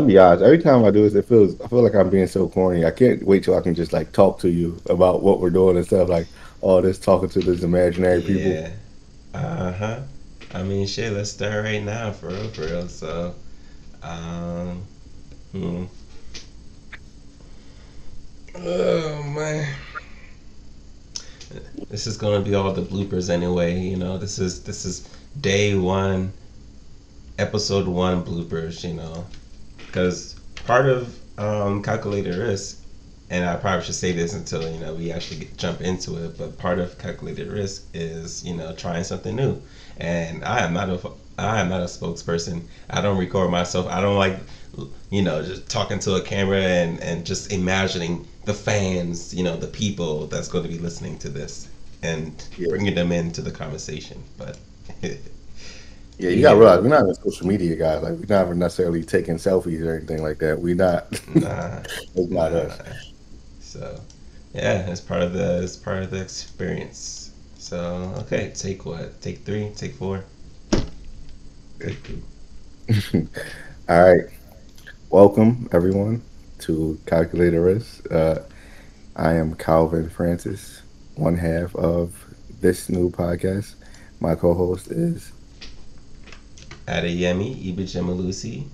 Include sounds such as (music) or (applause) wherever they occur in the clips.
Be honest. Every time I do this, it feels I feel like I'm being so corny. I can't wait till I can just like talk to you about what we're doing and stuff. Like all this talking to this imaginary people. Yeah. Uh huh. I mean, shit. Let's start right now, for real, for real. So, um, hmm. Oh man. This is gonna be all the bloopers anyway. You know, this is this is day one, episode one bloopers. You know, because part of um, calculated risk, and I probably should say this until you know we actually get, jump into it. But part of calculated risk is you know trying something new, and I am not a I am not a spokesperson. I don't record myself. I don't like you know just talking to a camera and and just imagining the fans, you know, the people that's going to be listening to this and yeah. bringing them into the conversation. But (laughs) Yeah, you gotta realize we're not a social media guys. Like we're not necessarily taking selfies or anything like that. We're not. Nah, (laughs) it's not nah. us. So, yeah, it's part of the it's part of the experience. So, okay, take what? Take three. Take four. Take two. (laughs) All right. Welcome everyone to Calculated Risk. Uh, I am Calvin Francis, one half of this new podcast. My co-host is Adeyemi Ibijemalusi.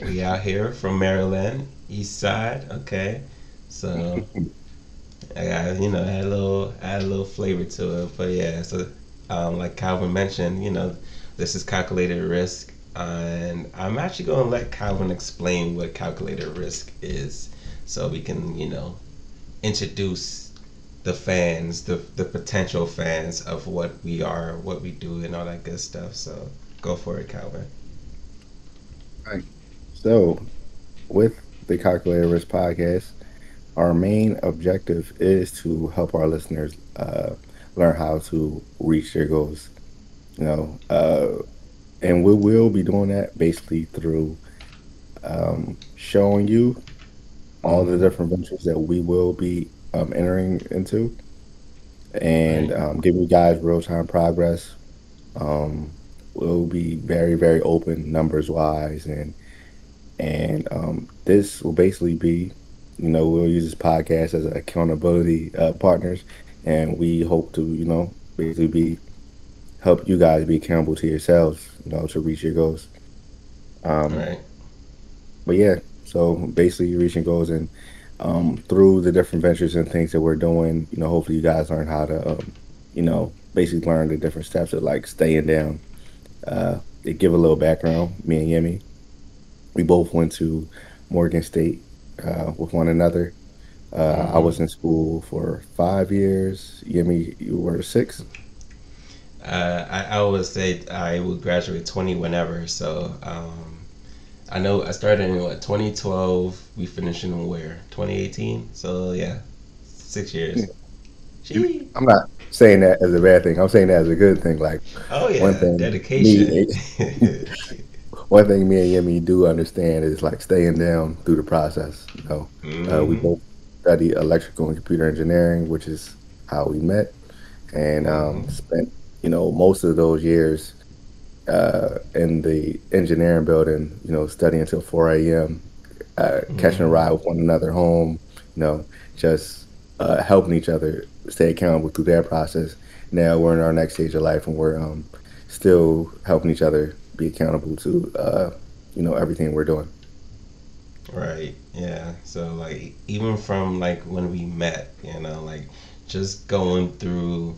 We out here from Maryland, East Side. Okay, so (laughs) I got you know add a little add a little flavor to it, but yeah. So um, like Calvin mentioned, you know, this is calculated risk, and I'm actually going to let Calvin explain what calculated risk is, so we can you know introduce the fans, the the potential fans of what we are, what we do, and all that good stuff. So Go for it, Calvin. All right. So, with the Calculated Risk podcast, our main objective is to help our listeners uh, learn how to reach their goals. You know, uh, and we will be doing that basically through um, showing you all the different ventures that we will be um, entering into, and um, giving you guys real time progress. Um, will be very very open numbers wise. And and um, this will basically be you know we'll use this podcast as accountability uh, partners. And we hope to you know basically be help you guys be accountable to yourselves you know to reach your goals. Um, right. but yeah so basically reaching goals and um, through the different ventures and things that we're doing you know hopefully you guys learn how to um, you know basically learn the different steps of like staying down uh, to give a little background, me and Yemi, we both went to Morgan State uh, with one another. Uh, mm-hmm. I was in school for five years. Yemi, you were six. Uh, I, I always say I would graduate 20 whenever. So um, I know I started in what 2012. We finished in where 2018. So yeah, six years. I'm not saying that as a bad thing. I'm saying that as a good thing. Like, oh yeah, one thing dedication. Me, (laughs) one thing me and Yemi do understand is like staying down through the process. You know, mm-hmm. uh, we mm-hmm. both study electrical and computer engineering, which is how we met, and um, mm-hmm. spent you know most of those years uh, in the engineering building. You know, studying until 4 a.m., uh, mm-hmm. catching a mm-hmm. ride with one another home. You know, just uh, helping each other stay accountable through that process. Now we're in our next stage of life, and we're um, still helping each other be accountable to uh, you know everything we're doing. Right. Yeah. So like even from like when we met, you know, like just going through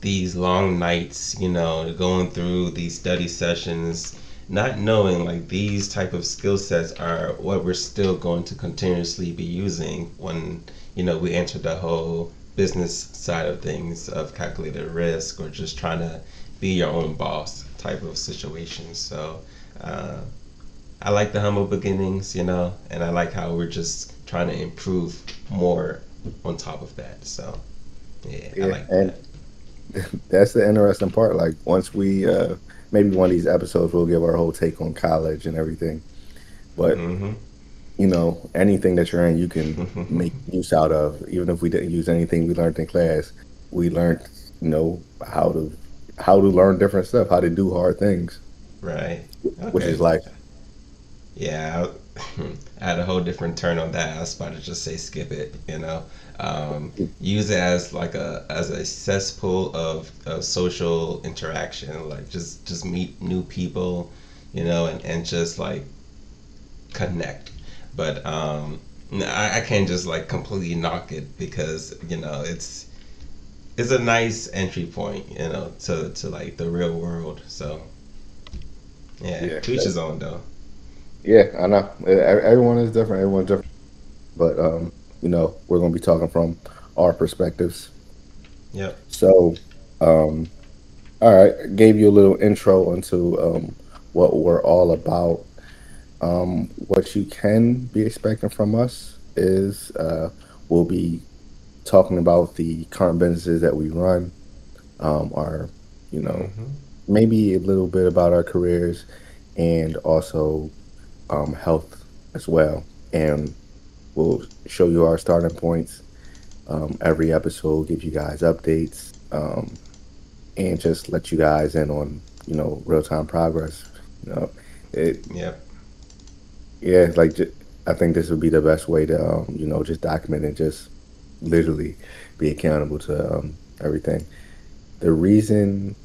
these long nights, you know, going through these study sessions, not knowing like these type of skill sets are what we're still going to continuously be using when you know we enter the whole business side of things of calculated risk or just trying to be your own boss type of situation. So uh, I like the humble beginnings, you know, and I like how we're just trying to improve more on top of that. So yeah, yeah I like and that. (laughs) That's the interesting part. Like once we uh, maybe one of these episodes, we'll give our whole take on college and everything. But mm-hmm you know, anything that you're in, you can make use out of. Even if we didn't use anything we learned in class, we learned, you know, how to how to learn different stuff, how to do hard things. Right. Okay. Which is like, Yeah, (laughs) I had a whole different turn on that. I was about to just say skip it. You know, um, use it as like a as a cesspool of, of social interaction. Like just just meet new people, you know, and, and just like connect. But um, I, I can't just like completely knock it because you know it's it's a nice entry point, you know, to to like the real world. So yeah, Yeah, to each his own though. yeah, I know. Everyone is different. Everyone's different. But um, you know, we're gonna be talking from our perspectives. Yep. So, um, all right, gave you a little intro into um, what we're all about. Um, what you can be expecting from us is uh, we'll be talking about the current businesses that we run, um, our, you know, hmm maybe a little bit about our careers and also um, health as well. And we'll show you our starting points. Um, every episode, give you guys updates um, and just let you guys in on, you know, real time progress. You know, it, Yep. Yeah, like I think this would be the best way to, um, you know, just document and just literally be accountable to um, everything. The reason,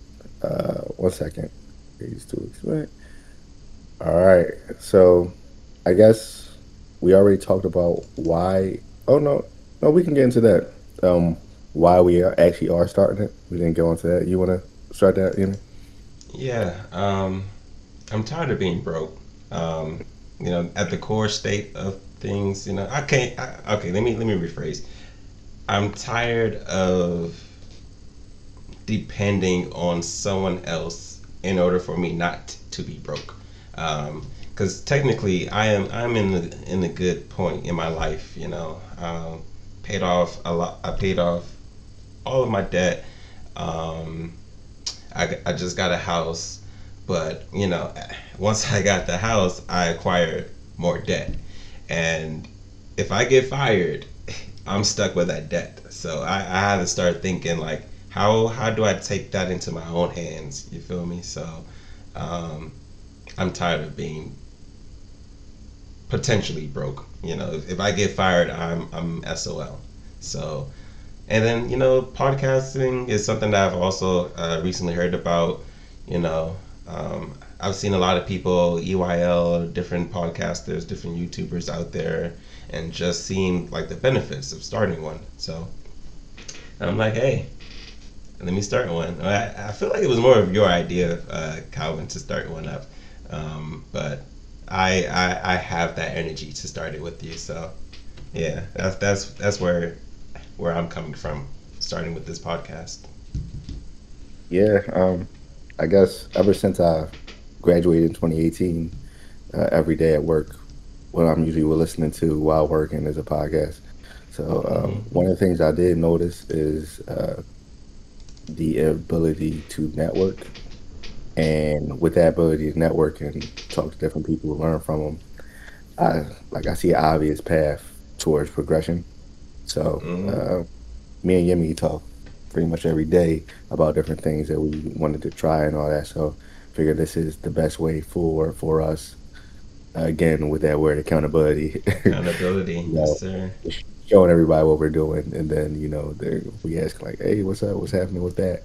uh, one second, two weeks, right? All right, so I guess we already talked about why. Oh no, no, we can get into that. Um, why we are actually are starting it. We didn't go into that. You want to start that, know? Yeah. Um, I'm tired of being broke. Um, you know, at the core state of things, you know, I can't. I, okay, let me let me rephrase. I'm tired of depending on someone else in order for me not to be broke. Because technically, I am I'm in the in the good point in my life. You know, um, paid off a lot. I paid off all of my debt. Um, I, I just got a house, but you know, (laughs) once I got the house, I acquired more debt, and if I get fired, (laughs) I'm stuck with that debt. So I, I had to start thinking like, how how do I take that into my own hands? You feel me? So um, I'm tired of being potentially broke. You know, if, if I get fired, I'm I'm SOL. So and then you know, podcasting is something that I've also uh, recently heard about. You know, um, I've seen a lot of people, EYL, different podcasters, different YouTubers out there, and just seeing like the benefits of starting one. So I'm like, hey, let me start one. I, I feel like it was more of your idea, uh, Calvin, to start one up, um, but I, I I have that energy to start it with you. So yeah, that's that's that's where where I'm coming from, starting with this podcast. Yeah. Um, I guess ever since I graduated in 2018, uh, every day at work, what I'm usually listening to while working is a podcast. So um, hmm one of the things I did notice is uh, the ability to network, and with that ability to network and talk to different people, learn from them, I like I see an obvious path towards progression. So hmm uh, me and Yemi talk pretty much every day about different things that we wanted to try and all that. So figure this is the best way forward for us. Again, with that word accountability, (laughs) Accountability, you yes, sir. showing everybody what we're doing, and then you know, we ask like, "Hey, what's up? What's happening with that?"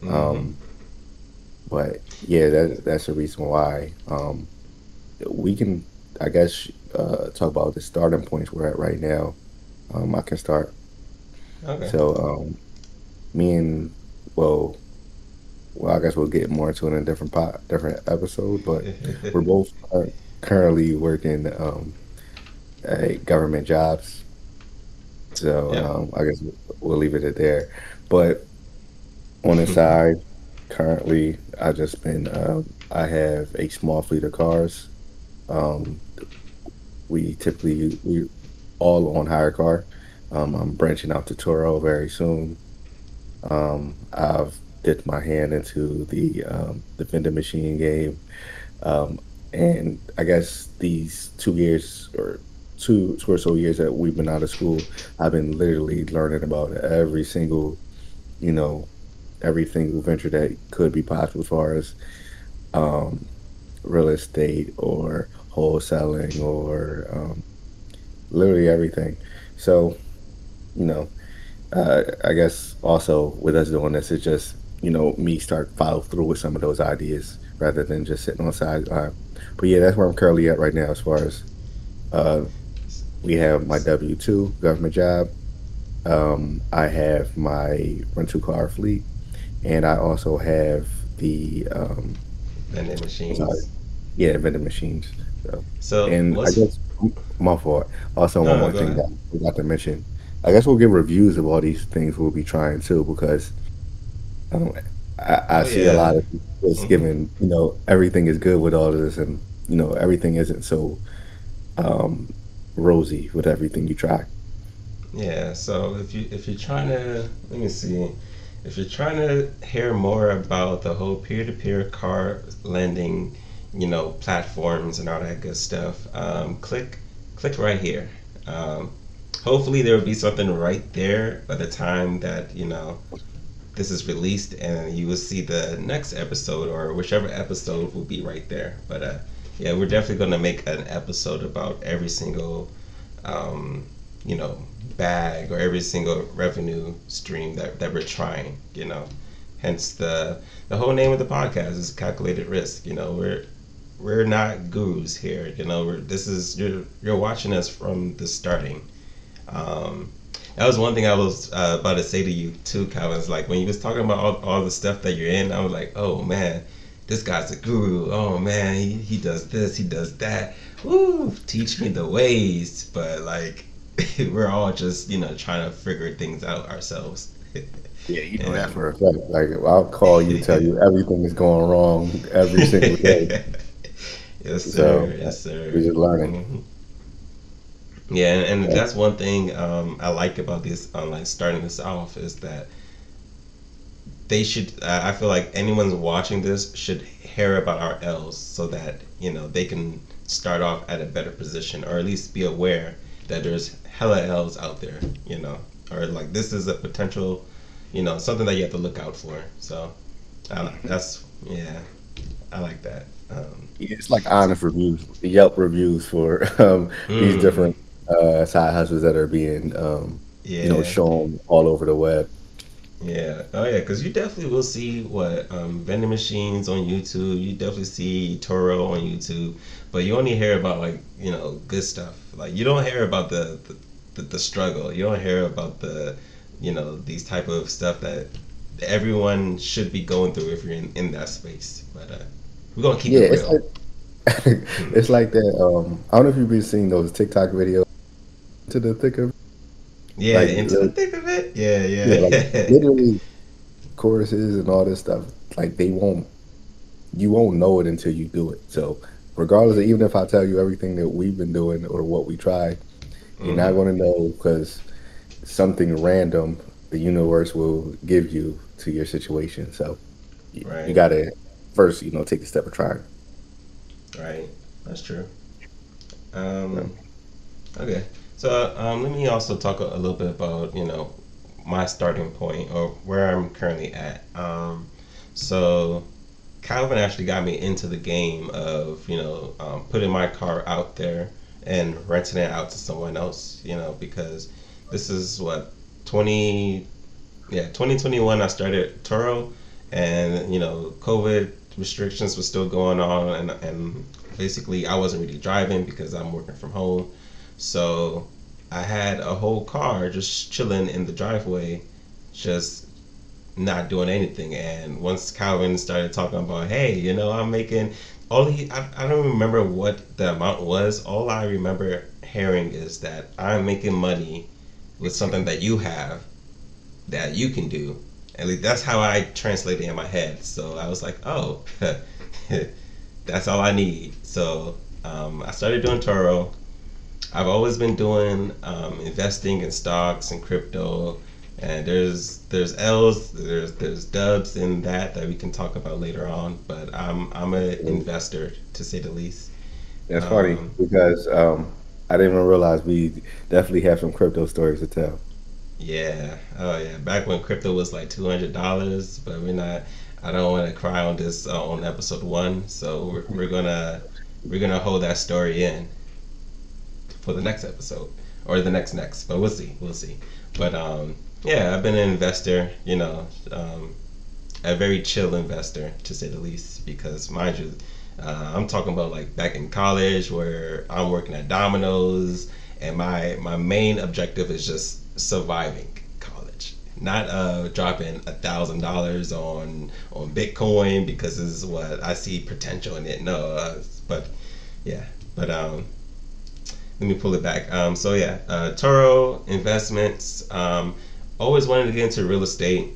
hmm Um, but yeah, that that's the reason why. Um, we can, I guess, uh, talk about the starting points we're at right now. Um, I can start. Okay. So, um, me and well, well, I guess we'll get more into it in a different pot, different episode. But (laughs) we're both currently working um, at government jobs. So yep. um, I guess we'll leave it at there. But on the (laughs) side, currently, I just been uh, I have a small fleet of cars. Um, we typically we all on HyreCar. Um, I'm branching out to Turo very soon. Um, I've dipped my hand into the um, the vending machine game, um, and I guess these two years or two two or so years that we've been out of school, I've been literally learning about every single you know every single venture that could be possible as far as um, real estate or wholesaling or um, literally everything. So, you know, uh, I guess also with us doing this, it's just you know me start follow through with some of those ideas rather than just sitting on sideline. But yeah, that's where I'm currently at right now as far as uh, we have my W two government job. Um, I have my rental car fleet, and I also have the um, vending machines. yeah vending machines. So, So and I guess my fault. Also, no one no more thing ahead. that I forgot to mention. I guess we'll give reviews of all these things we'll be trying too, because um, I, I Oh see a lot of people just hmm giving, you know, everything is good with all of this, and you know, everything isn't so um, rosy with everything you try. Yeah. So if you if you're trying to let me see, if you're trying to hear more about the whole peer-to-peer car lending, you know, platforms and all that good stuff, um, click click right here. Um, hopefully there will be something right there by the time that you know this is released and you will see the next episode or whichever episode will be right there. But uh yeah we're definitely going to make an episode about every single um you know bag or every single revenue stream that, that we're trying you know. Hence the the whole name of the podcast is calculated risk you know. We're we're not gurus here you know. We're this is you're you're watching us from the starting um, that was one thing I was uh, about to say to you too, Calvin. Is like when you was talking about all, all the stuff that you're in, I was like, oh man, this guy's a guru. Oh man, he, he does this, he does that. Woo, teach me the ways. But like, (laughs) we're all just you know trying to figure things out ourselves. (laughs) Yeah, you know that for a fact. Like I'll call you, tell you (laughs) everything is going wrong every single day. yes, sir. So Yes, sir. we're just learning. hmm Yeah, and, and that's one thing um, I like about this, uh, like starting this off, is that they should i feel like anyone's watching this should hear about our l's so that you know they can start off at a better position or at least be aware that there's hella l's out there you know or like this is a potential you know something that you have to look out for. So uh, that's yeah i like that um, it's like honest reviews, Yelp reviews for (laughs) um, these mm, different uh, side hustles that are being, um, you know, shown all over the web. Yeah. Oh, yeah. Because you definitely will see what um, vending machines on YouTube. You definitely see Turo on YouTube, but you only hear about like you know good stuff. Like you don't hear about the the, the, the struggle. You don't hear about the you know these type of stuff that everyone should be going through if you're in, in that space. But uh, we're gonna keep it Yeah, it's like (laughs) it's like that. Um, I don't know if you've been seeing those TikTok videos to the thick of Yeah, like, into the thick of it. Yeah, yeah, like (laughs) literally choruses and all this stuff. Like they won't, you won't know it until you do it. So regardless of even if I tell you everything that we've been doing or what we try, you're not hmm going to know because something random the universe will give you to your situation. So you, you got to first, you know, take the step of trying. Right. That's true. Um. Okay. So um, let me also talk a, little bit about you know my starting point or where I'm currently at. Um, so Calvin actually got me into the game of you know um, putting my car out there and renting it out to someone else. You know because this is what 20 yeah 2021 I started Turo and you know COVID restrictions were still going on and and basically I wasn't really driving because I'm working from home so I had a whole car just chilling in the driveway, just not doing anything. And once Calvin started talking about, hey, you know, I'm making all he, I, I don't remember what the amount was. All I remember hearing is that I'm making money with something that you have that you can do. At least that's how I translated in my head. So I was like, oh, (laughs) that's all I need. So um, I started doing Turo I've always been doing um, investing in stocks and crypto, and there's there's L's, there's there's dubs in that that we can talk about later on. But I'm I'm an investor to say the least. That's funny Um, because um, I didn't even realize we definitely have some crypto stories to tell. yeah, oh yeah, back when crypto was like two hundred dollars, but we're not. I don't want to cry on this uh, on episode one, so we're, we're gonna we're gonna hold that story in for the next episode or the next next. But we'll see. We'll see. But um, yeah, I've been an investor. You know, um, a very chill investor to say the least. Because mind you, uh, I'm talking about like back in college where I'm working at Domino's, and my my main objective is just surviving college, not uh, dropping a thousand dollars on on Bitcoin because this is what I see potential in it. No, uh, but yeah, but um, let me pull it back. Um, so yeah, uh, Turo Investments. Um, always wanted to get into real estate.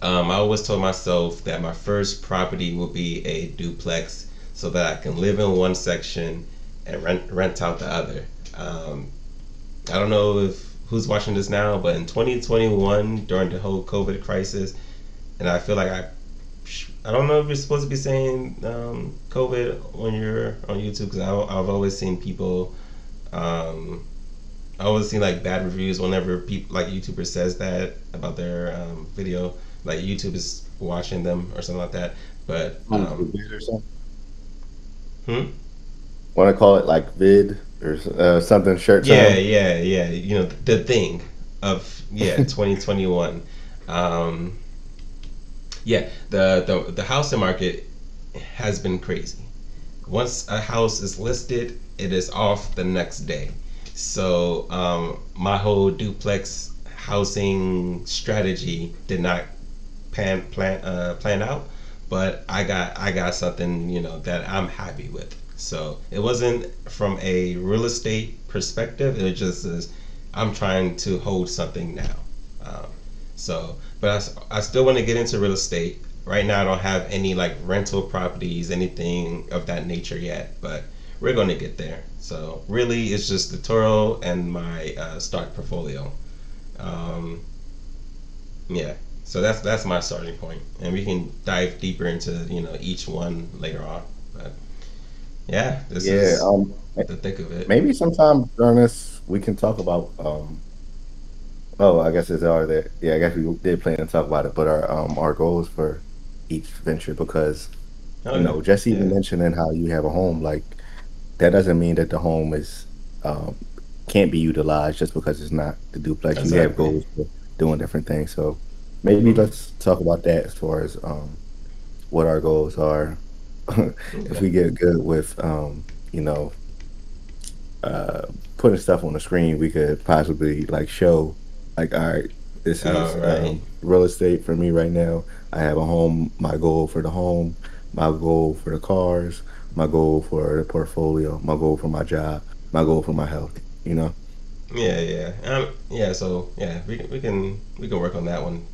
Um, I always told myself that my first property will be a duplex so that I can live in one section and rent rent out the other. Um, I don't know if who's watching this now, but in 2021 during the whole COVID crisis, and I feel like I I don't know if you're supposed to be saying um, COVID when you're on YouTube because I've always seen people um, I always see like bad reviews whenever people like YouTuber says that about their um, video, like YouTube is watching them or something like that. But um, or something. Hmm. Want to call it like vid or uh, something? Shirt. Yeah, time? yeah, yeah. You know the thing of yeah (laughs) 2021. um, yeah, the, the the housing market has been crazy. Once a house is listed, it is off the next day. So um, my whole duplex housing strategy did not plan plan uh, plan out, but I got I got something you know that I'm happy with. So it wasn't from a real estate perspective. It just is I'm trying to hold something now. Um, so, but I, I still want to get into real estate. Right now, I don't have any like rental properties, anything of that nature yet. But we're going to get there. So really, it's just the Turo and my uh, stock portfolio. Um, yeah, so that's that's my starting point, and we can dive deeper into you know each one later on. But yeah, this yeah, is um, the thick of it. Maybe sometime during this we can talk about. Um, oh, I guess it's already Yeah, I guess we did plan to talk about it, but our um, our goals for each venture because oh, you know just even yeah. mentioning how you have a home like that doesn't mean that the home is um, can't be utilized just because it's not the duplex. Exactly. You have goals for doing different things. So maybe mm-hmm. let's talk about that as far as um, what our goals are. okay. (laughs) If we get good with, um, you know, uh, putting stuff on the screen, we could possibly like show, like, all right, this is oh, right. um, real estate for me right now. I have a home. My goal for the home, my goal for the cars, my goal for the portfolio, my goal for my job, my goal for my health. You know. Yeah, yeah, um, yeah. So yeah, we can we can we can work on that one.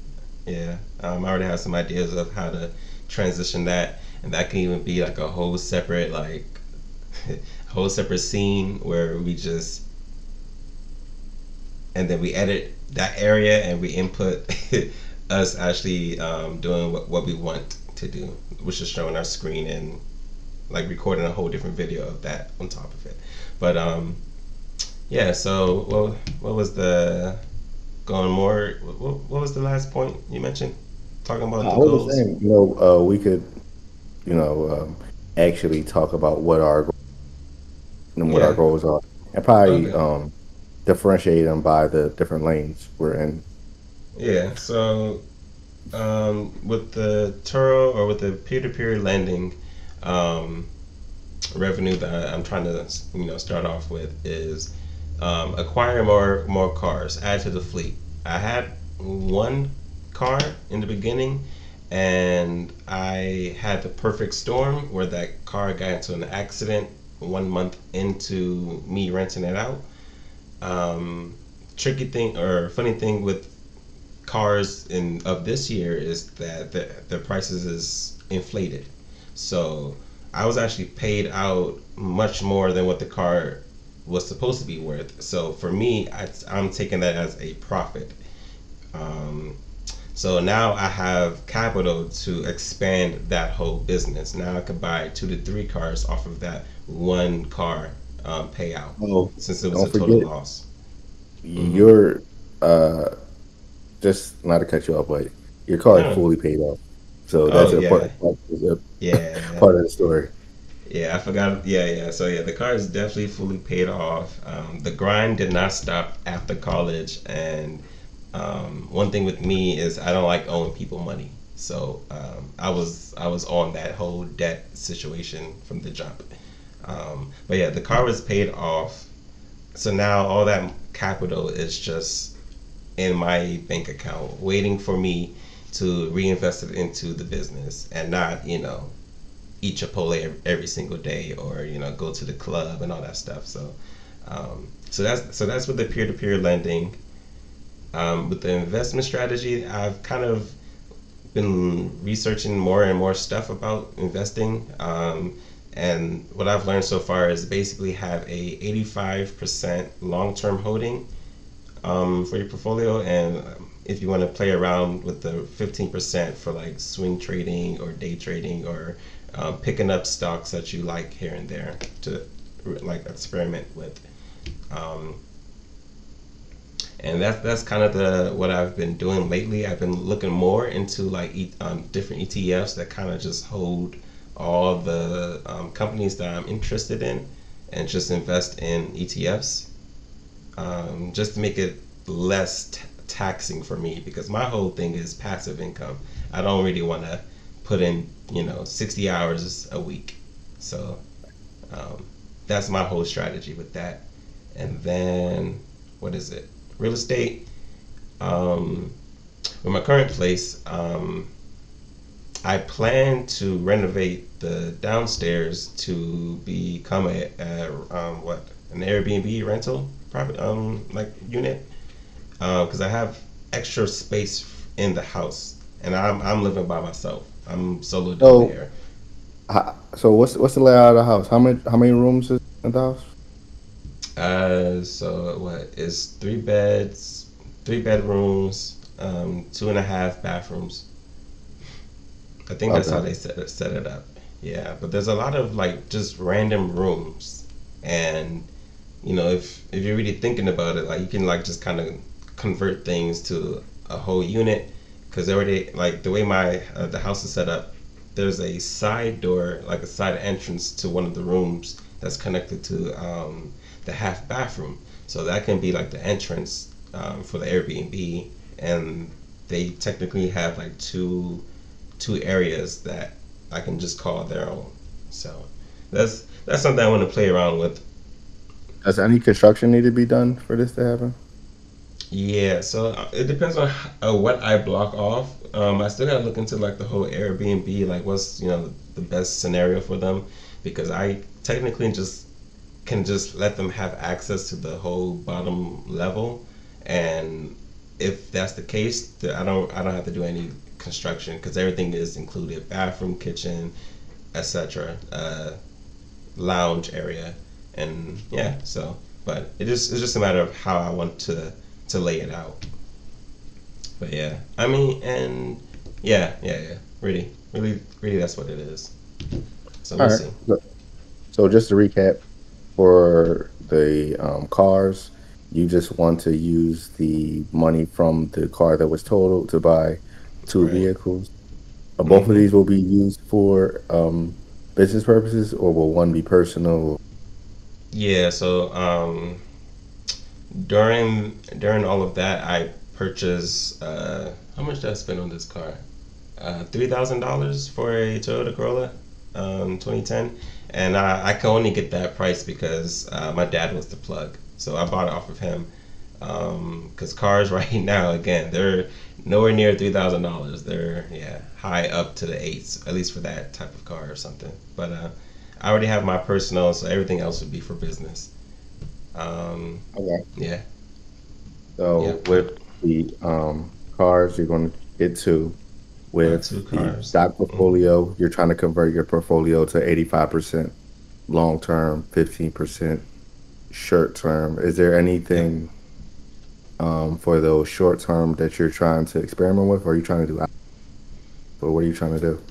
Yeah, um, I already have some ideas of how to transition that, and that can even be like a whole separate like (laughs) whole separate scene where we just and then we edit that area and we input (laughs) us actually um, doing what, what we want to do, which is showing our screen and like recording a whole different video of that on top of it. But um, yeah. So what what was the going more? What, what was the last point you mentioned? Talking about the goals. Saying, you know, uh, we could, you know, um, actually talk about what our and what yeah. our goals are, and probably okay. um, differentiate them by the different lanes we're in. Yeah. So um, with the Turo or with the peer-to-peer lending, um, revenue that I'm trying to you know start off with is um, acquire more more cars, add to the fleet. I had one car in the beginning, and I had the perfect storm where that car got into an accident one month into me renting it out. Um, tricky thing or funny thing with cars in of this year is that the, the prices is inflated so I was actually paid out much more than what the car was supposed to be worth. So for me, I, am taking that as a profit. Um, so now I have capital to expand that whole business. Now I could buy two to three cars off of that one car um, payout. Oh, since it was a total loss. You're uh, just not to cut you off, but your car is fully paid off. So that's oh, a yeah. part, part, (laughs) yeah. part of the story. Yeah, I forgot. Yeah, yeah. So yeah, the car is definitely fully paid off. Um, the grind did not stop after college, and um, one thing with me is I don't like owing people money. So um, I was I was on that whole debt situation from the jump. Um, but yeah, the car was paid off. So now all that capital is just in my bank account, waiting for me to reinvest it into the business and not, you know, eat Chipotle every single day or you know go to the club and all that stuff. So, um, so that's so that's with the peer-to-peer lending. Um, with the investment strategy, I've kind of been researching more and more stuff about investing. Um, and what I've learned so far is basically have a 85% long-term holding um, for your portfolio, and if you want to play around with the 15% for like swing trading or day trading or um, picking up stocks that you like here and there to like experiment with. Um, and that's that's kind of the what I've been doing lately. I've been looking more into like um, different ETFs that kind of just hold all the um, companies that I'm interested in, and just invest in ETFs, um, just to make it less t- taxing for me. Because my whole thing is passive income. I don't really want to put in you know 60 hours a week so um, that's my whole strategy with that and then what is it real estate um, with my current place um, i plan to renovate the downstairs to become a, a um, what an airbnb rental private um, like unit because uh, i have extra space in the house and I'm, I'm living by myself I'm solo so, here. So what's what's the layout of the house? How many how many rooms is in the house? Uh, so what is three beds, three bedrooms, um, two and a half bathrooms. I think that's okay. how they set it, set it up. Yeah, but there's a lot of like just random rooms, and you know if if you're really thinking about it, like you can like just kind of convert things to a whole unit because already like the way my uh, the house is set up there's a side door like a side entrance to one of the rooms that's connected to um, the half bathroom so that can be like the entrance um, for the airbnb and they technically have like two two areas that i can just call their own. So that's that's something i want to play around with. Does any construction need to be done for this to happen? Yeah, so uh, it depends on uh, what I block off. Um, I still gotta look into like the whole Airbnb, like what's you know the best scenario for them, because I technically just can just let them have access to the whole bottom level, and if that's the case, I don't I don't have to do any construction because everything is included: bathroom, kitchen, etc., uh, lounge area, and yeah. So, but it is it's just a matter of how I want to to lay it out. But yeah, I mean, and yeah, yeah, yeah, really, really, really, that's what it is. So we'll see. So just to recap, for the um, cars, you just want to use the money from the car that was totaled to buy two right. vehicles. Uh, both mm-hmm. of these will be used for um, business purposes, or will one be personal? Yeah. So um, during during all of that, I purchased. Uh, how much did I spend on this car? Uh, Three thousand dollars for a Toyota Corolla, um, 2010, and I, I could only get that price because uh, my dad was the plug, so I bought it off of him. Because um, cars (laughs) right now, again, they're nowhere near three thousand dollars. They're yeah high up to the eights, at least for that type of car or something. But uh, I already have my personal, so everything else would be for business. Um, okay. Yeah. So yep. with the um, cars, you're going to get two. With two the stock portfolio, mm-hmm. you're trying to convert your portfolio to 85% long term, 15% short term. Is there anything um, for those short term that you're trying to experiment with, or are you trying to do? Or what are you trying to do?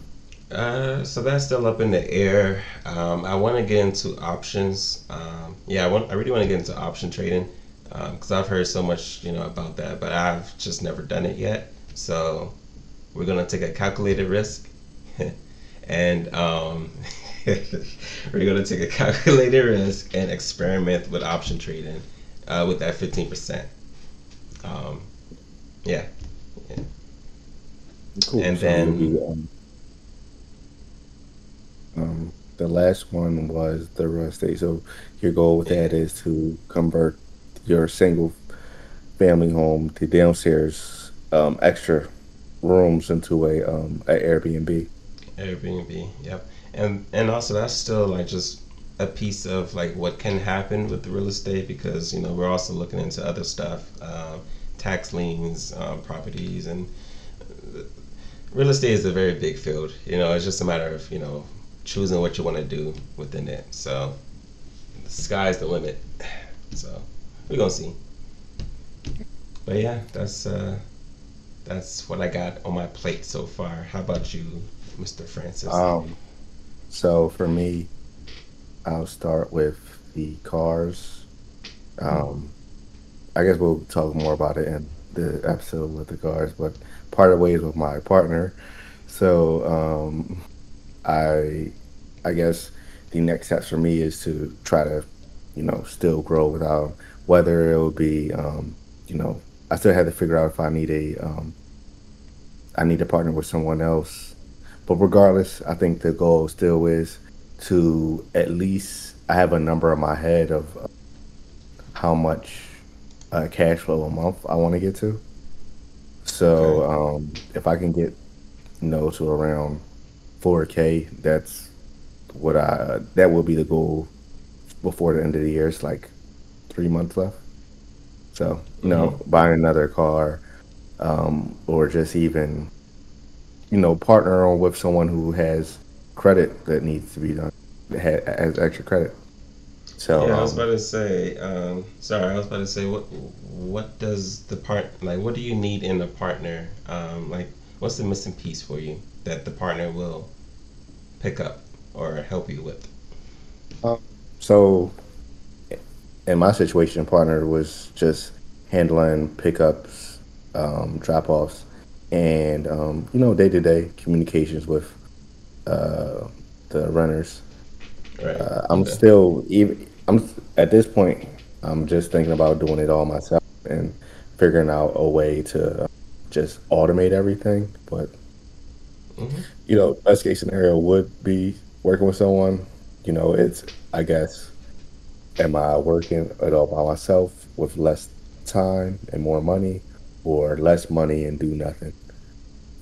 Uh, so that's still up in the air. Um, I want to get into options. Um, yeah, I want. I really want to get into option trading because um, I've heard so much, you know, about that, but I've just never done it yet. So we're gonna take a calculated risk, (laughs) and um, (laughs) we're gonna take a (laughs) calculated risk and experiment with option trading uh, with that fifteen percent. Um, yeah. yeah. Cool. And so then. Be, um, um, the last one was the real estate. So your goal with yeah. that is to convert your single family home, to downstairs um, extra rooms into a um, a Airbnb. Airbnb, yep. And and also that's still like just a piece of like what can happen with the real estate because you know we're also looking into other stuff, uh, tax liens, um, properties, and real estate is a very big field. You know, it's just a matter of you know choosing what you want to do within it. So the sky's the limit. So we're gonna see. But yeah, that's uh, that's what I got on my plate so far. How about you, Mr. Francis? Um, so for me, I'll start with the cars. Um, I guess we'll talk more about it in the episode with the cars, but part of ways with my partner. So um, I I guess the next steps for me is to try to, you know, still grow without whether it will be, um, you know, I still have to figure out if I need a, um, I need to partner with someone else. But regardless, I think the goal still is to at least I have a number in my head of uh, how much uh, cash flow a month I want to get to. So okay. um, if I can get, you know, to around 4K, that's what I that will be the goal before the end of the year. It's like three months left. So you know, mm-hmm. buying another car, um, or just even, you know, partnering with someone who has credit that needs to be done, has extra credit. So yeah, I was um, about to say. Um, sorry, I was about to say what what does the part like? What do you need in a partner? Um, like, what's the missing piece for you that the partner will pick up? or help you with? Um, so, in my situation, partner was just handling pickups, um, drop offs, and um, you know day to day communications with uh, the runners. Right. Uh, I'm okay. still even. I'm at this point. I'm just thinking about doing it all myself and figuring out a way to just automate everything. But mm-hmm. you know, best case scenario would be working with someone, you know, it's I guess, am I working it all by myself with less time and more money, or less money and do nothing?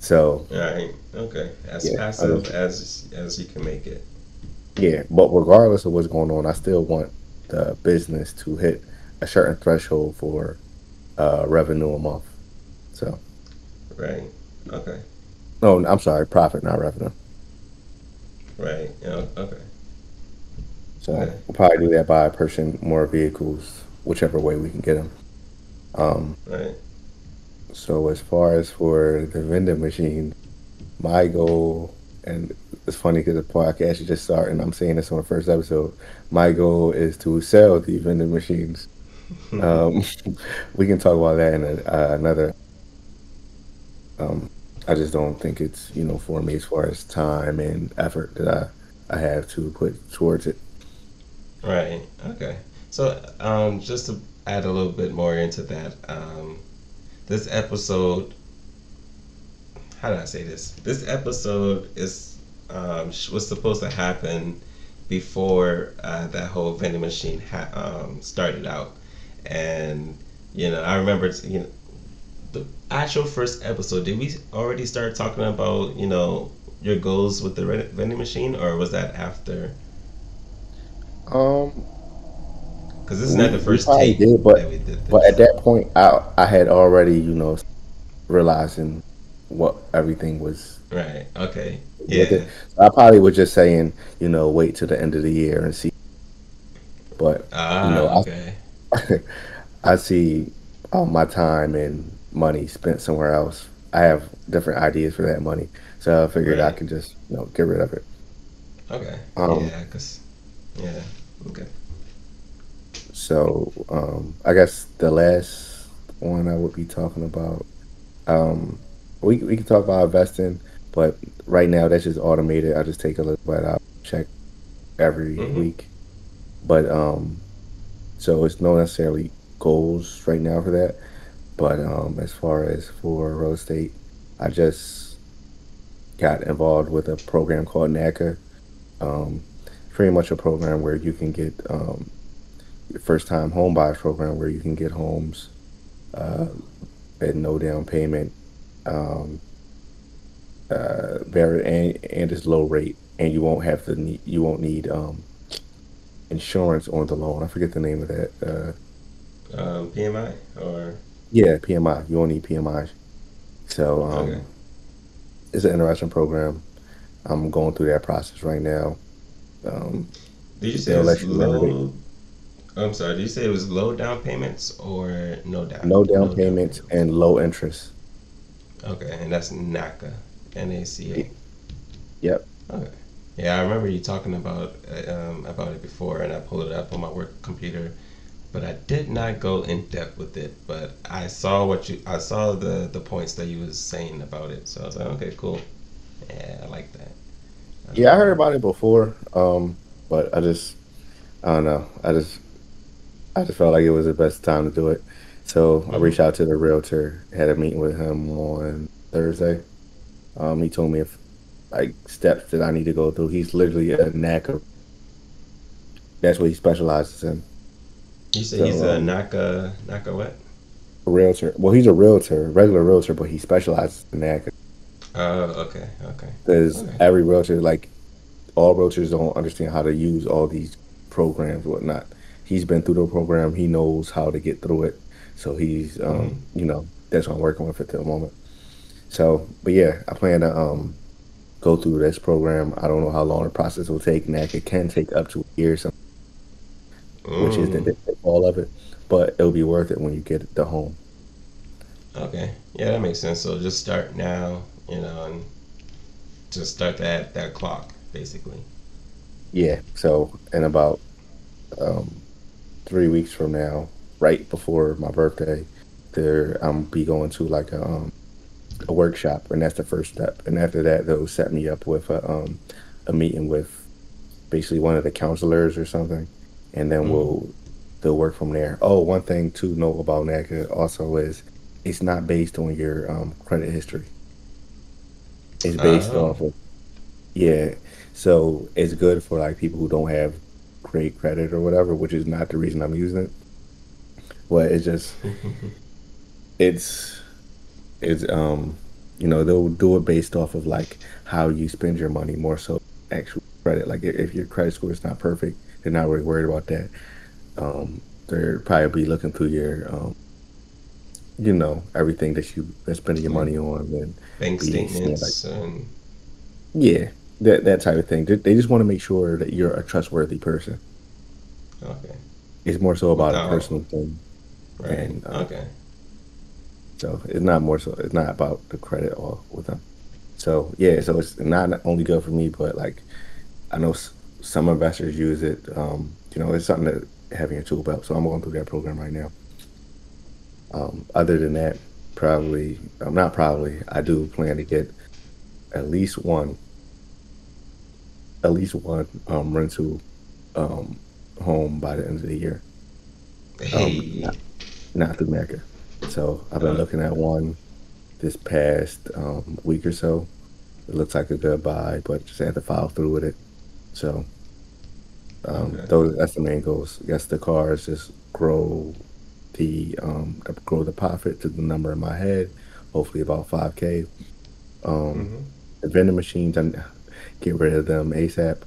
So right, okay, as yeah, passive as as you can make it. Yeah, but regardless of what's going on, I still want the business to hit a certain threshold for uh, revenue a month. So. Right. Okay. No, I'm sorry, profit, not revenue. Right. Yeah. Okay. So okay. we'll probably do that by purchasing more vehicles, whichever way we can get them. Um, right. So as far as for the vending machine, my goal, and it's funny because the podcast is just starting. I'm saying this on the first episode. My goal is to sell the vending machines. (laughs) um, we can talk about that in a, uh, another um, I just don't think it's you know for me as far as time and effort that I I have to put towards it. Right. Okay. So um, just to add a little bit more into that, um, this episode. How did I say this? This episode is um, was supposed to happen before uh, that whole vending machine ha- um, started out, and you know I remember you know the actual first episode, did we already start talking about you know your goals with the vending machine, or was that after? Um, because this is not the first take did, but but at that point, I I had already you know realizing what everything was. Right. Okay. Yeah. I probably was just saying, you know, wait till the end of the year and see. But ah, you know, okay. I, (laughs) I see all my time and money spent somewhere else. I have different ideas for that money, so I figured right. I could just you know get rid of it. Okay. Um, yeah, cause yeah, okay. So um, I guess the last one I would be talking about, um, we we can talk about investing, but right now that's just automated. I just take a look at I check every mm-hmm. week. But um, so it's no necessarily goals right now for that. But um, as far as for real estate, I just got involved with a program called NACA. Um, pretty much a program where you can get um, first time home buyers program where you can get homes uh, at no down payment, um, uh, very and, and it's low rate, and you won't have to need you won't need um, insurance on the loan. I forget the name of that. Uh, um, PMI or yeah, PMI. You won't need PMI. So um, okay. it's an interesting program. I'm going through that process right now. Um, Did you say it was low? I'm sorry. Did you say it was low down payments or no down? No down no payments down and low interest. Okay, and that's NACA, N A C A. Yep. Okay. Yeah, I remember you talking about um, about it before, and I pulled it up on my work computer, but I did not go in depth with it. But I saw what you, I saw the the points that you was saying about it, so I was like, okay, cool. Yeah, I like that. yeah, I heard about it before, um, but I just, I don't know, I just I just felt like it was the best time to do it. So mm-hmm. I reached out to the realtor, had a meeting with him on Thursday. Um, he told me if like steps that I need to go through. He's literally a NACA. That's what he specializes in. You say so, he's a um, NACA NACA what? A realtor. Well, he's a realtor, regular realtor, but he specializes in NACA. Oh, okay, okay. Because okay. every realtor, like all realtors, don't understand how to use all these programs, whatnot he's been through the program. He knows how to get through it. So he's, um, mm-hmm. you know, that's what I'm working with at the moment. So, but yeah, I plan to um, go through this program. I don't know how long the process will take. Now it can take up to a year, mm. which is the mm. all of it. But it'll be worth it when you get the home. Okay, yeah, that makes sense. So just start now, you know, and just start that that clock basically. Yeah. So in about um, three weeks from now, right before my birthday, there I'm be going to like a um, a workshop, and that's the first step. And after that, they'll set me up with a um, a meeting with basically one of the counselors or something, and then mm-hmm. we'll they'll work from there. Oh, one thing to know about NACA also is it's not based on your um, credit history. It's based uh-huh. off of yeah. So it's good for like people who don't have great credit or whatever, which is not the reason I'm using it. But it's just (laughs) it's it's um you know they'll do it based off of like how you spend your money more so actual credit. Like if your credit score is not perfect, they're not really worried about that. Um, they're probably be looking through your um, you know everything that you've been spending your money on and bank statements like, and yeah that that type of thing. They just want to make sure that you're a trustworthy person. Okay. It's more so about a personal thing. Right. And, uh, okay. So it's not more so. It's not about the credit or with them. So yeah. So it's not only good for me, but like I know some investors use it. Um, you know, it's something that having a tool belt. So I'm going through that program right now. Um, other than that, probably I'm not probably. I do plan to get at least one at least one um, rental um, home by the end of the year. Hey. Um, not, not through NACA. So I've been uh, looking at one this past um, week or so. It looks like a good buy, but just have to follow through with it. So um, okay. those that's the main goals. Yes, the cars just grow the um, grow the profit to the number in my head. Hopefully about five k. Um, mm-hmm. The vending machines, I, get rid of them ASAP,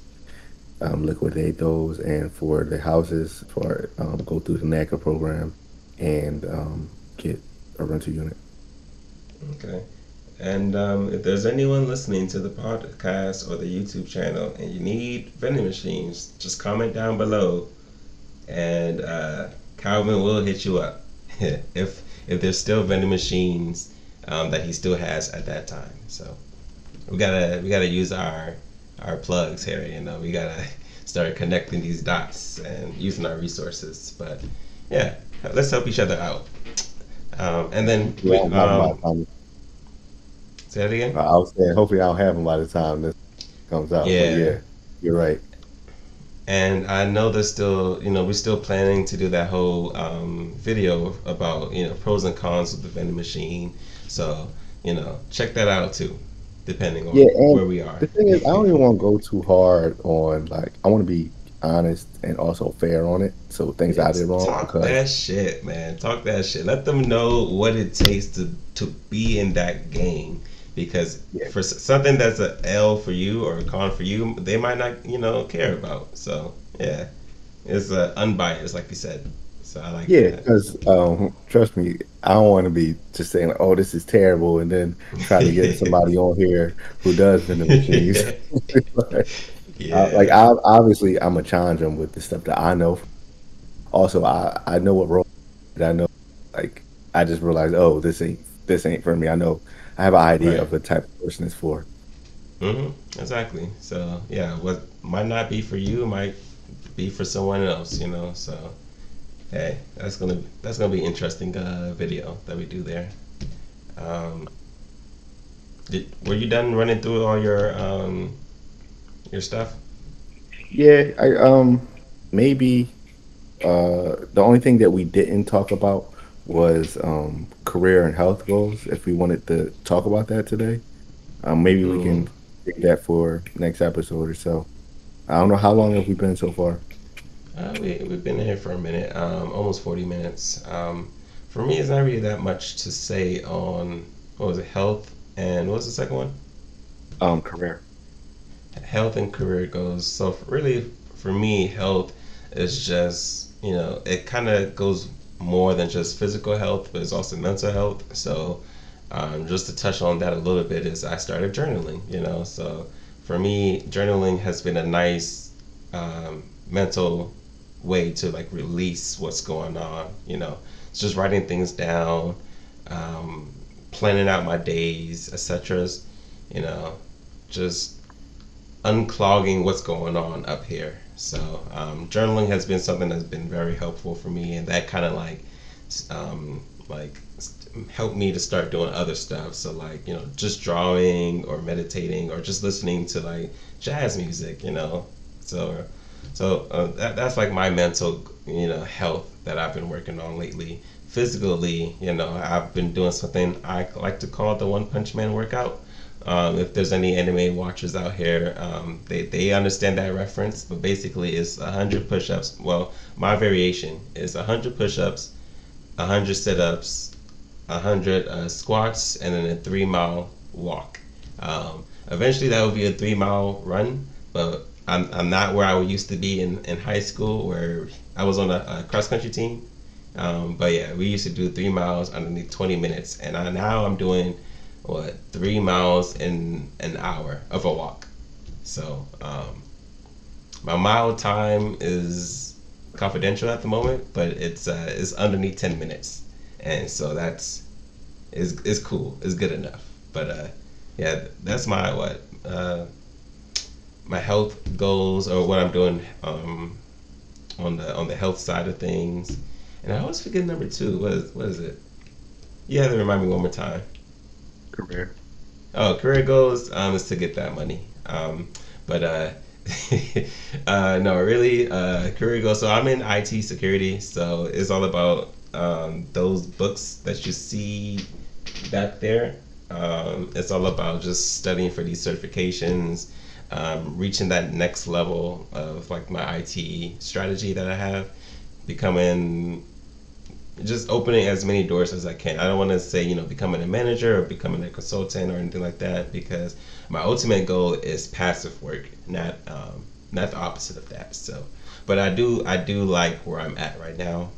um, liquidate those, and for the houses, for um, go through the NACA program and um, get a rental unit. Okay. And um, if there's anyone listening to the podcast or the YouTube channel and you need vending machines, just comment down below, and uh, Calvin will hit you up (laughs) if if there's still vending machines um, that he still has at that time. So we gotta we gotta use our our plugs here. You know, we gotta start connecting these dots and using our resources. But yeah, let's help each other out. Um, and then yeah, we, um, say that again. I was saying, hopefully, I'll have them by the time this comes out. Yeah, yeah, you're right. and I know there's still, you know, we're still planning to do that whole um, video about, you know, pros and cons of the vending machine. So, you know, check that out too, depending on Yeah, where we are. the thing is, I don't even want to go too hard on like I want to be honest and also fair on it. So things I did wrong Talk because that shit, man. Talk that shit. Let them know what it takes to to be in that game. Because yeah, for something that's a L for you or a con for you, they might not, you know, care about. So yeah, it's uh, unbiased, like you said. So I like yeah, because um, trust me, I don't want to be just saying, "Oh, this is terrible," and then try to get (laughs) somebody on here who does vending machines. (laughs) (laughs) like yeah, I obviously I'm gonna challenge them with the stuff that I know. Also, I I know what role that I know. Like I just realized, oh, this ain't this ain't for me. I know I have an idea right. of the type of person it's for. Mm-hmm. Exactly. So yeah, what might not be for you might be for someone else. You know. So hey, that's gonna that's gonna be interesting uh, video that we do there. Um, did, were you done running through all your um, your stuff? Yeah, I um maybe uh the only thing that we didn't talk about was um career and health goals. If we wanted to talk about that today, um maybe we Mm. can take that for next episode or so. I don't know how long have we been so far. Uh, we we've been here for a minute, um, almost forty minutes. Um, for me, it's not really that much to say on what was it, health and what was the second one? Um, career. Health and career goes. So f- really, for me, health is just you know it kind of goes more than just physical health, but it's also mental health. So um, just to touch on that a little bit is I started journaling. You know, so for me, journaling has been a nice um, mental way to like release what's going on. You know, it's just writing things down, um, planning out my days, etc. You know, just unclogging what's going on up here. So um, journaling has been something that's been very helpful for me, and that kind of like um, like helped me to start doing other stuff. So like you know just drawing or meditating or just listening to like jazz music. You know, so so uh, that, that's like my mental you know health that I've been working on lately. Physically, you know, I've been doing something I like to call the One Punch Man workout. Um, if there's any anime watchers out here, um, they, they understand that reference, but basically it's 100 push ups. Well, my variation is 100 push ups, 100 sit ups, 100 uh, squats, and then a three mile walk. Um, eventually, that will be a three mile run, but I'm, I'm not where I used to be in, in high school, where I was on a, a cross country team. Um, but yeah, we used to do three miles underneath 20 minutes, and I, now I'm doing what three miles in an hour of a walk. So um, my mile time is confidential at the moment, but it's uh, it's underneath 10 minutes, and so that's is is cool. It's good enough. But uh, yeah, that's my what uh, my health goals or what I'm doing um, on the on the health side of things. And I always forget number two. What is what is it? You have to remind me one more time. Career. Oh, career goals um, is to get that money. Um, but uh, (laughs) uh, no, really, uh, career goals. So I'm in IT security, so it's all about um, those books that you see back there. Um, it's all about just studying for these certifications, um, reaching that next level of like my IT strategy that I have, becoming just opening as many doors as I can. I don't want to say, you know, becoming a manager or becoming a consultant or anything like that because my ultimate goal is passive work, not um, not the opposite of that. So, but I do I do like where I'm at right now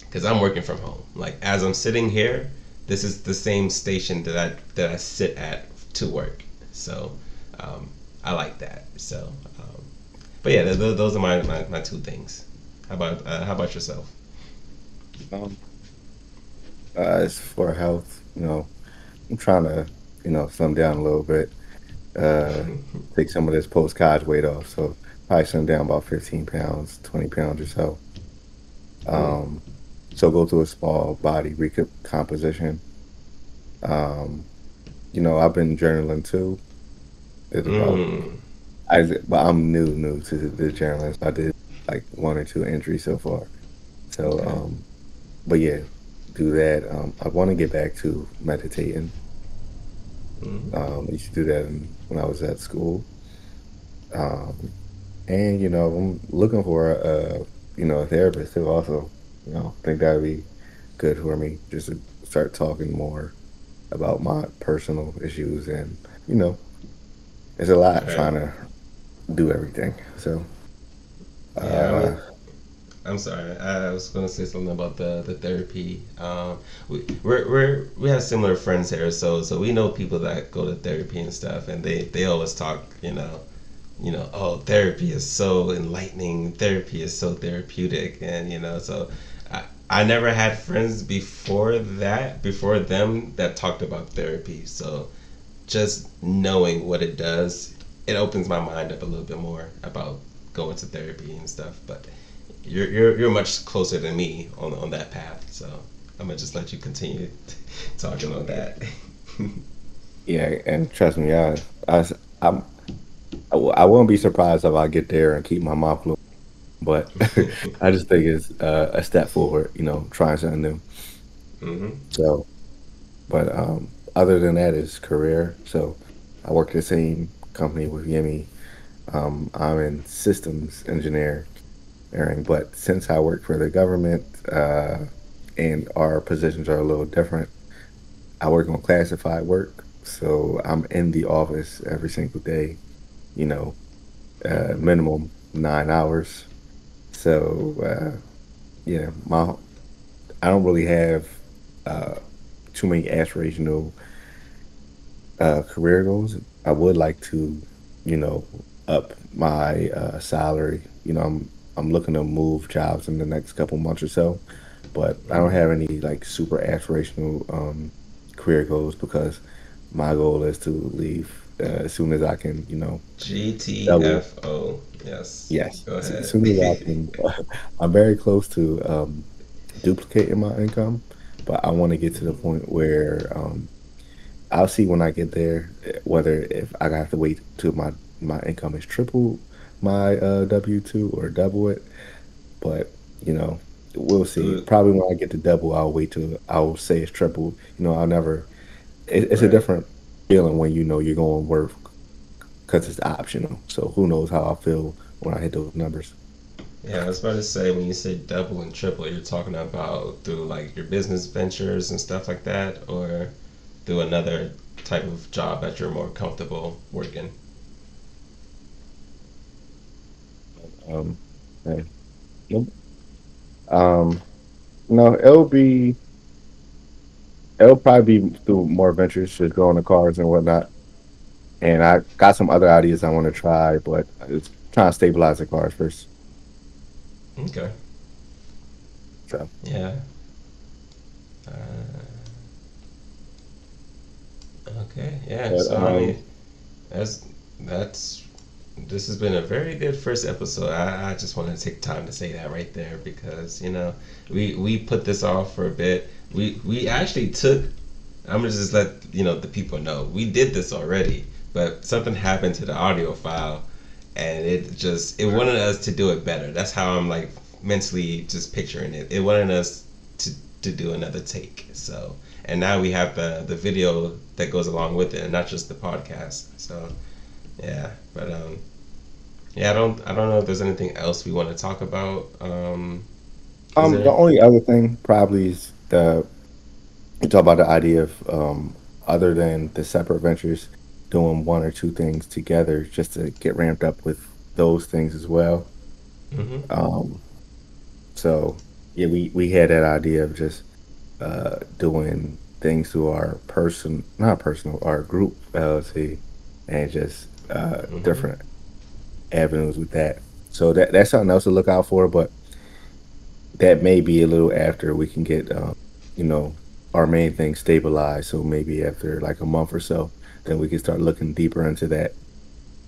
because I'm working from home. Like as I'm sitting here, this is the same station that I that I sit at to work. So, um, I like that. So, um, but yeah, th- th- those are my, my, my two things. How about uh, how about yourself? Um, uh, it's for health. You know, I'm trying to, you know, slim down a little bit. Uh, (laughs) take some of this post college weight off. So probably slim down about 15 pounds, 20 pounds or so. Um, so go through a small body recomposition. Um, you know, I've been journaling too. It's about Mm. I but I'm new new to the journalist. I did like one or two entries so far. So Okay. um, but yeah, do that. Um, I want to get back to meditating. hmm Um, I used to do that in, when I was at school. Um, and you know, I'm looking for a, you know a therapist too. Also, you know, think that would be good for me just to start talking more about my personal issues and you know, it's a lot Right. trying to do everything. So, Yeah, uh, I'm sorry. I was going to say something about the the therapy. Um, we we're, we're we have similar friends here, so so we know people that go to therapy and stuff, and they they always talk, you know, you know, oh, therapy is so enlightening. Therapy is so therapeutic, and you know, so I I never had friends before that, before them that talked about therapy. So just knowing what it does, it opens my mind up a little bit more about going to therapy and stuff. But you're you're you're much closer than me on on that path, so I'm gonna just let you continue (laughs) talking on that. (laughs) yeah, and trust me, I, I, I'm, I, I won't be surprised if I get there and keep my mouth closed. But (laughs) I just think it's uh, a step forward, you know, trying something new. hmm So, but um, other than that, is career. So, I work the same company with Yemi. Um, I'm in systems engineering, but since I work for the government uh, and our positions are a little different, I work on classified work. So I'm in the office every single day, you know, uh, minimum nine hours. So uh, yeah, my I don't really have uh, too many aspirational uh, career goals. I would like to, you know, up my uh, salary. You know, I'm I'm looking to move jobs in the next couple months or so, but I don't have any like super aspirational um, career goals because my goal is to leave uh, as soon as I can. You know. GTFO. Yes. Yes, Go as as soon as I (laughs) can. I'm very close to um, duplicating my income, but I want to get to the point where um, I'll see when I get there whether if I have to wait till my my income is triple my uh, W two or double it. But you know, we'll see. So, Probably when I get to double, I'll wait till I'll say it's triple. You know, I'll never. It, it's a different feeling when you know you're going work because it's optional. So who knows how I feel when I hit those numbers. Yeah, I was about to say when you say double and triple, you're talking about through like your business ventures and stuff like that, or through another type of job that you're more comfortable working. Um, nope. Um, no, it'll be it'll probably be through more ventures, just going to cars and whatnot. And I got some other ideas I want to try, but it's trying to stabilize the cars first. Okay. So, Yeah. Uh, okay. Yeah. but So I um, mean, that's that's this has been a very good first episode. I, I just want to take time to say that right there because you know we we put this off for a bit. We we actually took. I'm gonna just let you know the people know we did this already, but something happened to the audio file, and it just it wanted us to do it better. That's how I'm like mentally just picturing it. It wanted us to to do another take. So and now we have the the video that goes along with it, and not just the podcast. So yeah, but um yeah, I don't I don't know if there's anything else we want to talk about. Um, um, the only other thing probably is the you talk about the idea of um, other than the separate ventures, doing one or two things together just to get ramped up with those things as well. hmm Um, so yeah, we we had that idea of just uh, doing things through our person, not personal, our group LLC, and just uh, hmm different avenues with that. So that that's something else to look out for, but that may be a little after we can get, um, you know, our main thing stabilized. So maybe after like a month or so, then we can start looking deeper into that.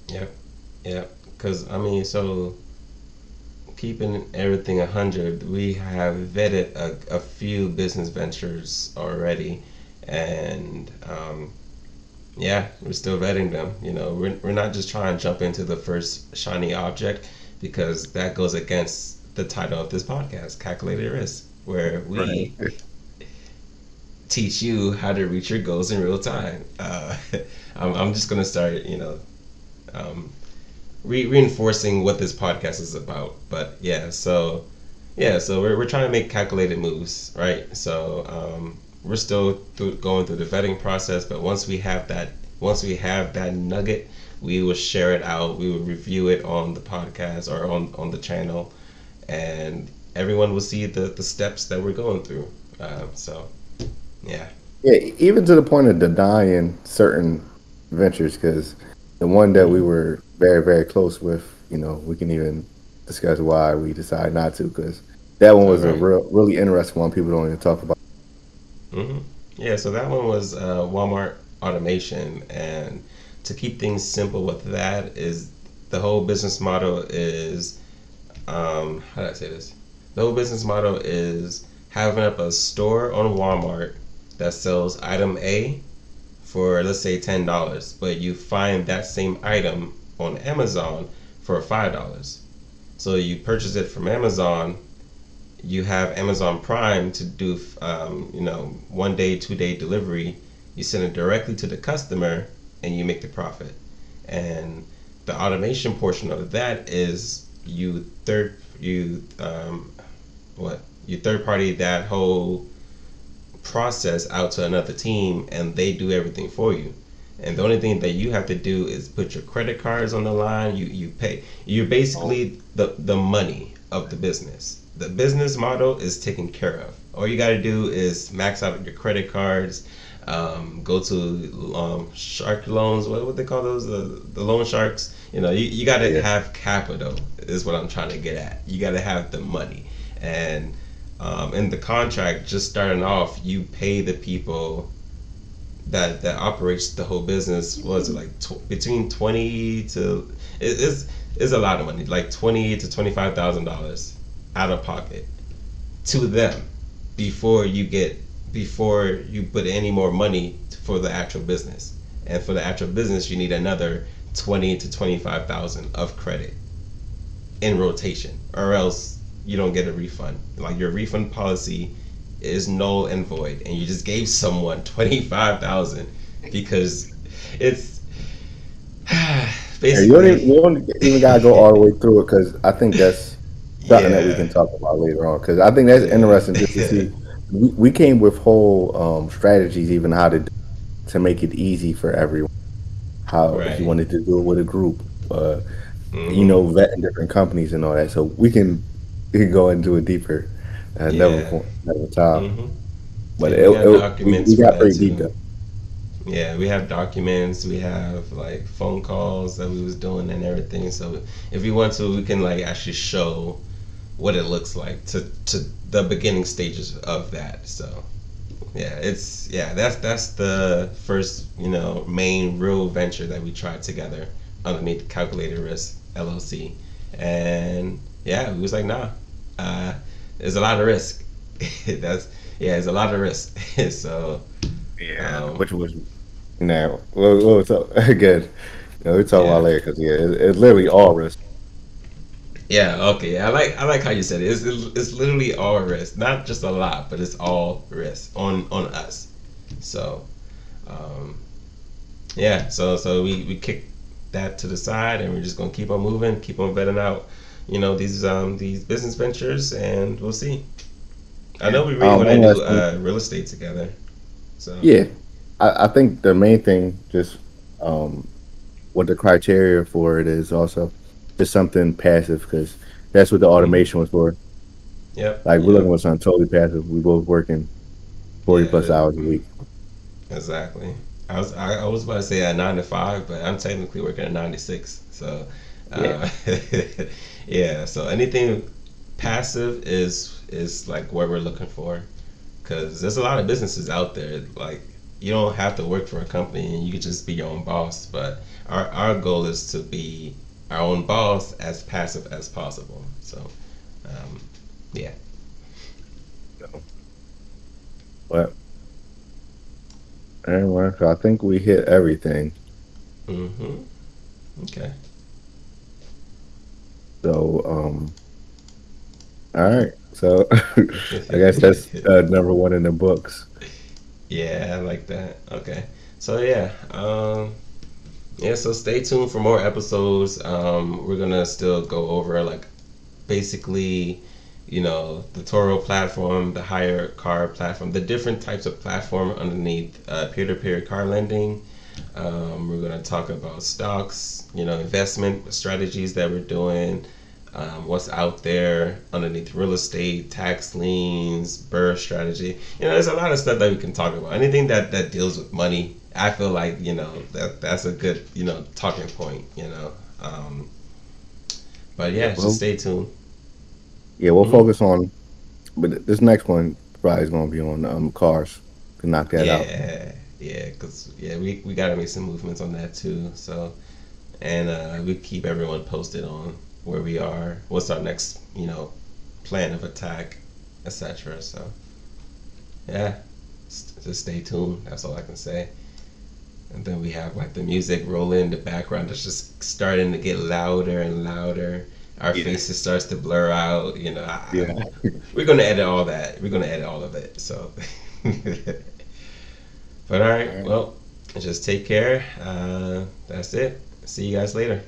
Yep, yep. Because I mean, so keeping everything a hundred, we have vetted a, a few business ventures already, and um, Yeah, we're still vetting them. You know, we're, we're not just trying to jump into the first shiny object because that goes against the title of this podcast, Calculated Risk, where we right. Teach you how to reach your goals in real time. Uh, (laughs) I'm, I'm just going to start, you know, um, re- reinforcing what this podcast is about. But yeah, so yeah, so we're, we're trying to make calculated moves, right? So um, we're still going through the vetting process, but once we have that, once we have that nugget, we will share it out. We will review it on the podcast or on on the channel, and everyone will see the the steps that we're going through. Uh, so, yeah. Yeah, even to the point of denying certain ventures, because the one that we were very very close with, you know, we can even discuss why we decided not to, because that one was right. a real really interesting one. People don't even talk about. Mm-hmm. Yeah, so that one was uh, Walmart automation, and to keep things simple with that is the whole business model is um, how do I say this? The whole business model is having up a store on Walmart that sells item A for let's say ten dollars, but you find that same item on Amazon for five dollars. So you purchase it from Amazon you have Amazon Prime to do, um, you know, one day, two day delivery. You send it directly to the customer, and you make the profit. And the automation portion of that is you third you um, what you third party that whole process out to another team, and they do everything for you. And the only thing that you have to do is put your credit cards on the line. You you pay. You're basically the the money of the business the business model is taken care of. All you got to do is max out your credit cards, um, go to um, shark loans. What would they call those? The, the loan sharks. You know, you, you got to yeah. have capital. Is what I'm trying to get at. You got to have the money, and um, in the contract, just starting off, you pay the people that that operates the whole business. Was it like tw- between twenty to it, it's it's a lot of money, like twenty to twenty five thousand dollars out of pocket to them before you get before you put any more money for the actual business. And for the actual business, you need another twenty to twenty five thousand of credit in rotation, or else you don't get a refund. Like your refund policy is null and void, and you just gave someone (laughs) twenty five thousand because it's basically. (sighs) Yeah, you, don't even, you don't even gotta go all the way through it because I think that's something yeah. that we can talk about later on because I think that's interesting just to (laughs) see. We, we came with whole um, strategies, even how to to make it easy for everyone. How right. if you wanted to do it with a group, uh, mm-hmm. you know, vetting different companies and all that. So we can (laughs) go into it deeper uh, yeah. another another time. Mm-hmm. But yeah, it, it, we, we, got pretty deep though. Yeah, we have documents, we have like phone calls that we was doing and everything. So if we want to, we can like actually show what it looks like to to the beginning stages of that. So yeah, it's yeah, that's that's the first, you know, main real venture that we tried together underneath the Calculated Risk LLC. And yeah, we was like, nah, uh, there's a lot of risk. (laughs) that's yeah, it's a lot of risk. (laughs) so yeah, um, which was now we'll, we'll talk again. You know, we'll talk yeah. about later because yeah, it, it's literally all risk. Yeah, okay. I like I like how you said it. It's, it's literally all risk, not just a lot, but it's all risk on on us. So, um, yeah. So so we we kick that to the side, and we're just gonna keep on moving, keep on vetting out, you know, these um these business ventures, and we'll see. I know we really um, want to do uh, real estate together. So yeah, I, I think the main thing just um what the criteria for it is also just something passive because that's what the mm-hmm. automation was for. Yeah. Like we're yep. looking for something totally passive. We both working forty yeah, plus hours a week. Exactly. I was I, I, was about to say at nine to five, but I'm technically working at nine to six. So uh, yeah. (laughs) yeah. So anything passive is is like what we're looking for, because there's a lot of businesses out there. Like you don't have to work for a company and you can just be your own boss. But our our goal is to be our own boss as passive as possible. So, um, yeah. Well, Anyway, so I think we hit everything. Mm-hmm. Okay. So, um, all right. So (laughs) I guess that's uh, number one in the books. Yeah, I like that. Okay. So yeah, um, yeah. So stay tuned for more episodes. Um, we're gonna still go over like basically, you know, the Turo platform, the HyreCar platform, the different types of platform underneath uh, peer-to-peer car lending. Um, we're gonna talk about stocks, you know, investment strategies that we're doing um, what's out there underneath real estate, tax liens, BRRRR strategy. You know, there's a lot of stuff that we can talk about. Anything that, that deals with money, I feel like, you know, that that's a good, you know, talking point, you know. Um, but yeah, well, just stay tuned. Yeah, we'll mm-hmm. focus on, but this next one probably is going to be on um, cars to knock that yeah, out. Yeah, because, yeah, we, we got to make some movements on that too. So, and uh, we keep everyone posted on where we are, what's our next, you know, plan of attack, etc. So, yeah, just stay tuned. That's all I can say. And then we have like the music rolling in the background. It's just starting to get louder and louder. Our yeah. faces starts to blur out. You know, I, yeah. we're gonna edit all that. We're gonna edit all of it. So, (laughs) but all right, all right. well, just take care. Uh, that's it. See you guys later.